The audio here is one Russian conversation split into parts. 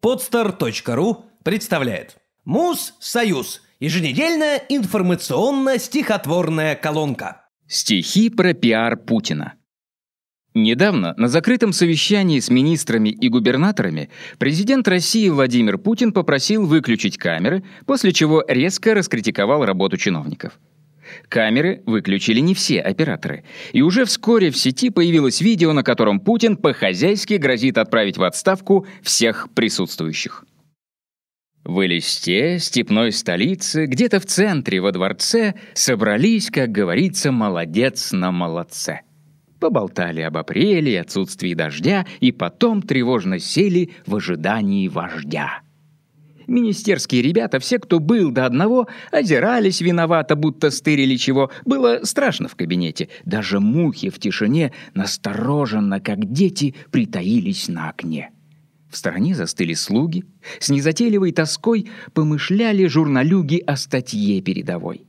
Podster.ru представляет Муз-Союз. Еженедельная информационно-стихотворная колонка. Стихи про пиар Путина. Недавно на закрытом совещании с министрами и губернаторами президент России Владимир Путин попросил выключить камеры, после чего резко раскритиковал работу чиновников. Камеры выключили не все операторы. И уже вскоре в сети появилось видео, на котором Путин по-хозяйски грозит отправить в отставку всех присутствующих. В Элисте, степной столице, где-то в центре, во дворце, собрались, как говорится, молодец на молодце. Поболтали об апреле отсутствии дождя, и потом тревожно сели в ожидании вождя. Министерские ребята, все, кто был до одного, озирались виновато, будто стырили чего. Было страшно в кабинете. Даже мухи в тишине настороженно, как дети, притаились на окне. В стороне застыли слуги, с незатейливой тоской помышляли журналюги о статье передовой.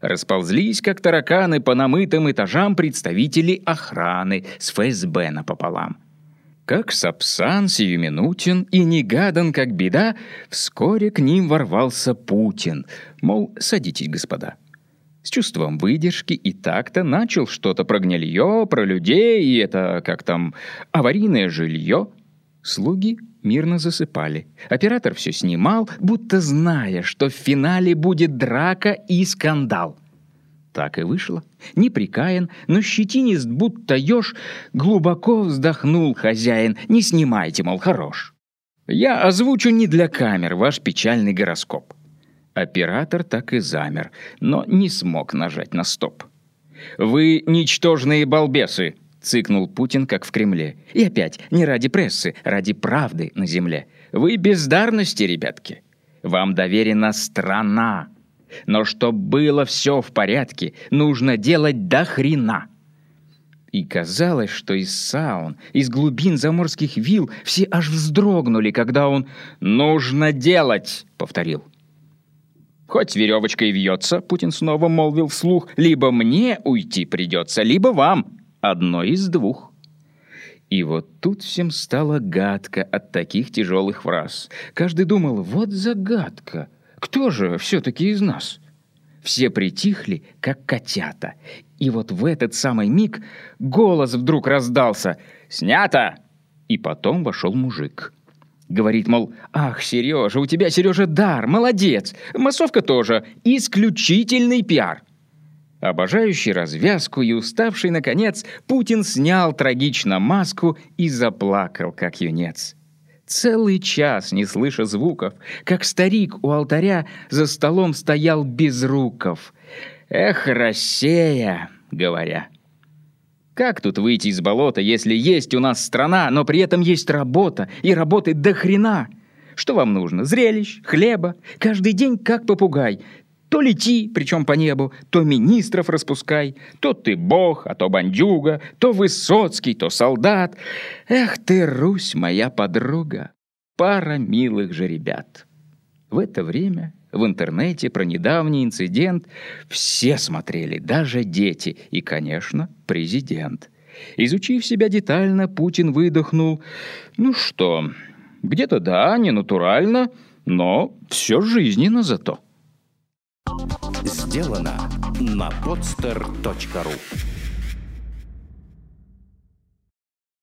Расползлись, как тараканы, по намытым этажам представители охраны с ФСБ напополам. Как Сапсан сиюминутен и негадан, как беда, вскоре к ним ворвался Путин. Мол, садитесь, господа. С чувством выдержки и так-то начал что-то про гнилье, про людей и это, как там, аварийное жилье. Слуги мирно засыпали. Оператор все снимал, будто зная, что в финале будет драка и скандал. Так и вышло. Неприкаян, но щетинист, будто еж, глубоко вздохнул хозяин. «Не снимайте, мол, хорош». Я озвучу не для камер ваш печальный гороскоп. Оператор так и замер, но не смог нажать на стоп. «Вы ничтожные балбесы!» — цыкнул Путин, как в Кремле. И опять, не ради прессы, ради правды на земле. «Вы бездарности, ребятки! Вам доверена страна!» Но чтоб было все в порядке, нужно делать до хрена. И казалось, что из саун, из глубин заморских вил все аж вздрогнули, когда он «нужно делать», — повторил. «Хоть веревочкой вьется», — Путин снова молвил вслух, «либо мне уйти придется, либо вам. Одно из двух». И вот тут всем стало гадко от таких тяжелых фраз. Каждый думал, вот загадка. Кто же все-таки из нас? Все притихли, как котята. И вот в этот самый миг голос вдруг раздался «Снято!» И потом вошел мужик. Говорит, мол, «Ах, Сережа, у тебя, Сережа, дар, молодец! Массовка тоже, исключительный пиар!» Обожающий развязку и уставший, наконец, Путин снял трагично маску и заплакал, как юнец. Целый час, не слыша звуков, как старик у алтаря за столом стоял без руков. «Эх, Россия!» — говоря. Как тут выйти из болота, если есть у нас страна, но при этом есть работа, и работы до хрена? Что вам нужно? Зрелищ, хлеба, каждый день как попугай. То лети, причем по небу, то министров распускай, то ты бог, а то бандюга, то Высоцкий, то солдат. Эх ты, Русь, моя подруга, пара милых же ребят. В это время в интернете про недавний инцидент все смотрели, даже дети и, конечно, президент. Изучив себя детально, Путин выдохнул. Ну что, где-то да, не натурально, но все жизненно зато сделано на podster.ru